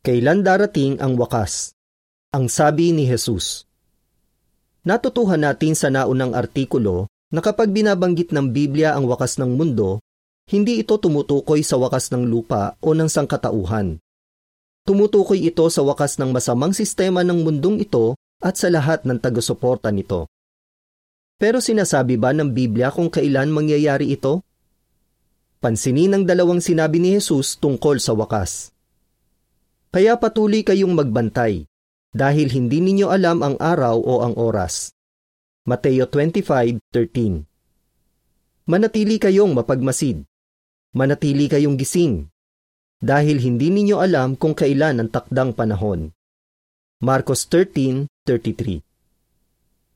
Kailan darating ang wakas? Ang sabi ni Jesus. Natutuhan natin sa naunang artikulo na kapag binabanggit ng Biblia ang wakas ng mundo, hindi ito tumutukoy sa wakas ng lupa o ng sangkatauhan. Tumutukoy ito sa wakas ng masamang sistema ng mundong ito at sa lahat ng taga-suporta nito. Pero sinasabi ba ng Biblia kung kailan mangyayari ito? Pansinin ang dalawang sinabi ni Jesus tungkol sa wakas. Kaya patuloy kayong magbantay, dahil hindi ninyo alam ang araw o ang oras. Mateo 25:13 Manatili kayong mapagmasid. Manatili kayong gising, dahil hindi ninyo alam kung kailan ang takdang panahon. Marcos 13:33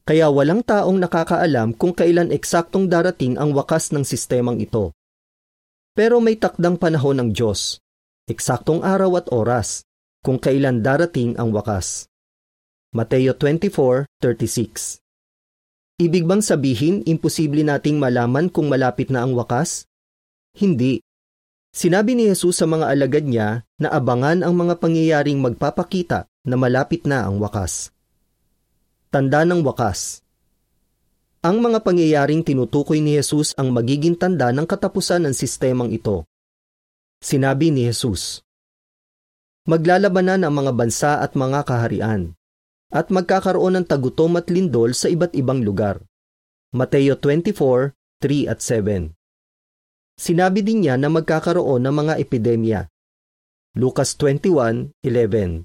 Kaya walang taong nakakaalam kung kailan eksaktong darating ang wakas ng sistemang ito. Pero may takdang panahon ng Diyos eksaktong araw at oras kung kailan darating ang wakas. Mateo 24:36 Ibig bang sabihin imposible nating malaman kung malapit na ang wakas? Hindi. Sinabi ni Jesus sa mga alagad niya na abangan ang mga pangyayaring magpapakita na malapit na ang wakas. Tanda ng wakas Ang mga pangyayaring tinutukoy ni Jesus ang magiging tanda ng katapusan ng sistemang ito. Sinabi ni Jesus, Maglalabanan ang mga bansa at mga kaharian, at magkakaroon ng tagutom at lindol sa iba't ibang lugar. Mateo 24, 3 at 7 Sinabi din niya na magkakaroon ng mga epidemya. Lucas 21:11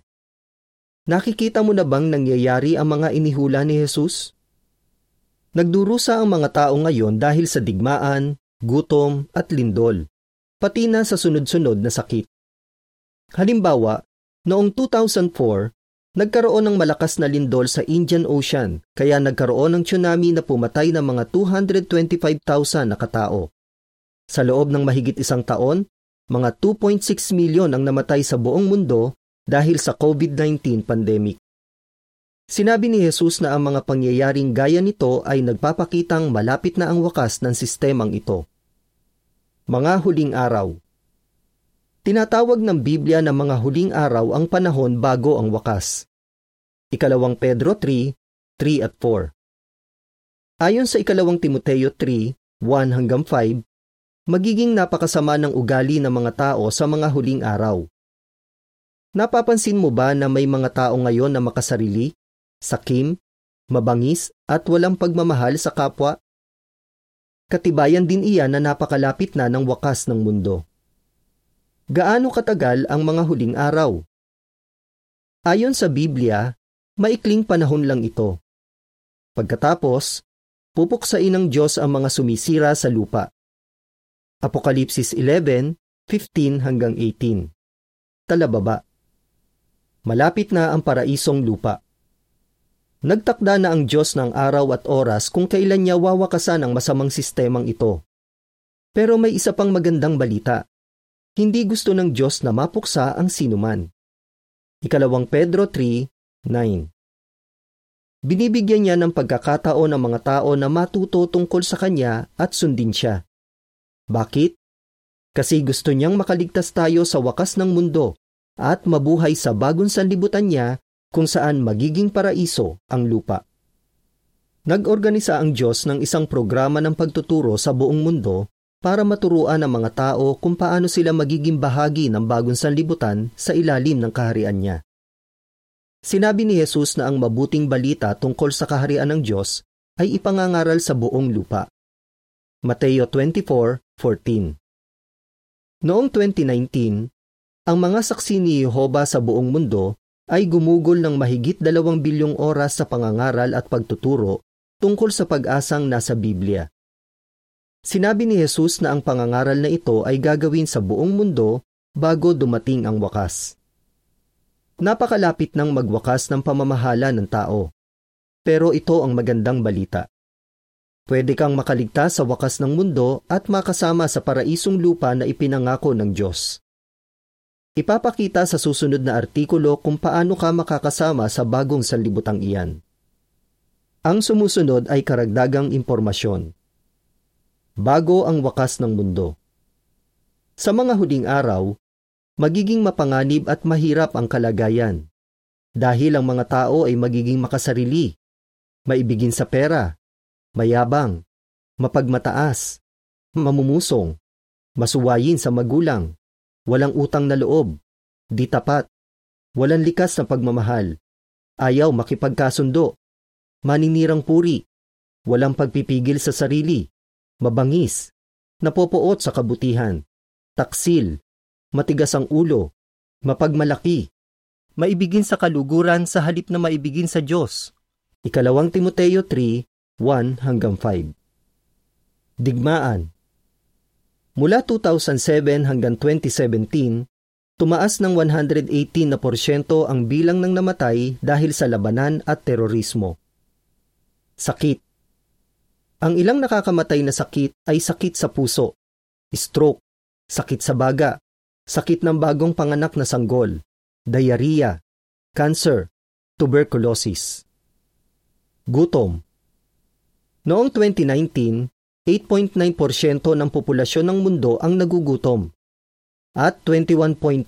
Nakikita mo na bang nangyayari ang mga inihula ni Jesus? Nagdurusa ang mga tao ngayon dahil sa digmaan, gutom at lindol pati na sa sunod-sunod na sakit. Halimbawa, noong 2004, nagkaroon ng malakas na lindol sa Indian Ocean kaya nagkaroon ng tsunami na pumatay ng mga 225,000 na katao. Sa loob ng mahigit isang taon, mga 2.6 milyon ang namatay sa buong mundo dahil sa COVID-19 pandemic. Sinabi ni Jesus na ang mga pangyayaring gaya nito ay nagpapakitang malapit na ang wakas ng sistemang ito. Mga huling araw Tinatawag ng Biblia na mga huling araw ang panahon bago ang wakas. Ikalawang Pedro 3, 3 at 4 Ayon sa ikalawang Timoteo 3, 1 hanggang 5, magiging napakasama ng ugali ng mga tao sa mga huling araw. Napapansin mo ba na may mga tao ngayon na makasarili, sakim, mabangis at walang pagmamahal sa kapwa? Katibayan din iyan na napakalapit na ng wakas ng mundo. Gaano katagal ang mga huling araw? Ayon sa Biblia, maikling panahon lang ito. Pagkatapos, pupuksain ng Diyos ang mga sumisira sa lupa. Apokalipsis 11:15 hanggang 18. Talababa. Malapit na ang paraisong lupa. Nagtakda na ang Diyos ng araw at oras kung kailan niya wawakasan ang masamang sistemang ito. Pero may isa pang magandang balita. Hindi gusto ng Diyos na mapuksa ang sinuman. Ikalawang Pedro 3:9 Binibigyan niya ng pagkakataon ng mga tao na matuto tungkol sa Kanya at sundin siya. Bakit? Kasi gusto niyang makaligtas tayo sa wakas ng mundo at mabuhay sa bagong sanlibutan niya kung saan magiging paraiso ang lupa. Nag-organisa ang Diyos ng isang programa ng pagtuturo sa buong mundo para maturuan ang mga tao kung paano sila magiging bahagi ng bagong sanlibutan sa ilalim ng kaharian niya. Sinabi ni Jesus na ang mabuting balita tungkol sa kaharian ng Diyos ay ipangangaral sa buong lupa. Mateo 24:14 Noong 2019, ang mga saksi ni Jehova sa buong mundo ay gumugol ng mahigit dalawang bilyong oras sa pangangaral at pagtuturo tungkol sa pag-asang nasa Biblia. Sinabi ni Jesus na ang pangangaral na ito ay gagawin sa buong mundo bago dumating ang wakas. Napakalapit ng magwakas ng pamamahala ng tao. Pero ito ang magandang balita. Pwede kang makaligtas sa wakas ng mundo at makasama sa paraisong lupa na ipinangako ng Diyos. Ipapakita sa susunod na artikulo kung paano ka makakasama sa bagong sanlibutang iyan. Ang sumusunod ay karagdagang impormasyon. Bago ang wakas ng mundo. Sa mga huling araw, magiging mapanganib at mahirap ang kalagayan. Dahil ang mga tao ay magiging makasarili, maibigin sa pera, mayabang, mapagmataas, mamumusong, masuwayin sa magulang, walang utang na loob, di tapat, walang likas na pagmamahal, ayaw makipagkasundo, maninirang puri, walang pagpipigil sa sarili, mabangis, napopoot sa kabutihan, taksil, matigas ang ulo, mapagmalaki, maibigin sa kaluguran sa halip na maibigin sa Diyos. Ikalawang Timoteo 3, 1 hanggang 5 Digmaan Mula 2007 hanggang 2017, tumaas ng 118 na porsyento ang bilang ng namatay dahil sa labanan at terorismo. Sakit ang ilang nakakamatay na sakit ay sakit sa puso, stroke, sakit sa baga, sakit ng bagong panganak na sanggol, diarrhea, cancer, tuberculosis. Gutom Noong 2019, 8.9% ng populasyon ng mundo ang nagugutom at 21.3%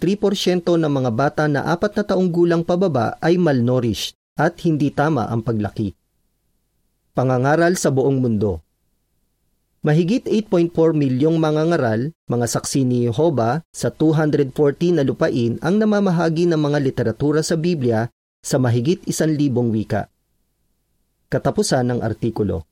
ng mga bata na apat na taong gulang pababa ay malnourished at hindi tama ang paglaki. Pangangaral sa buong mundo. Mahigit 8.4 milyong mga ngaral, mga saksi ni Jehovah sa 240 na lupain ang namamahagi ng mga literatura sa Biblia sa mahigit isan libong wika. Katapusan ng artikulo.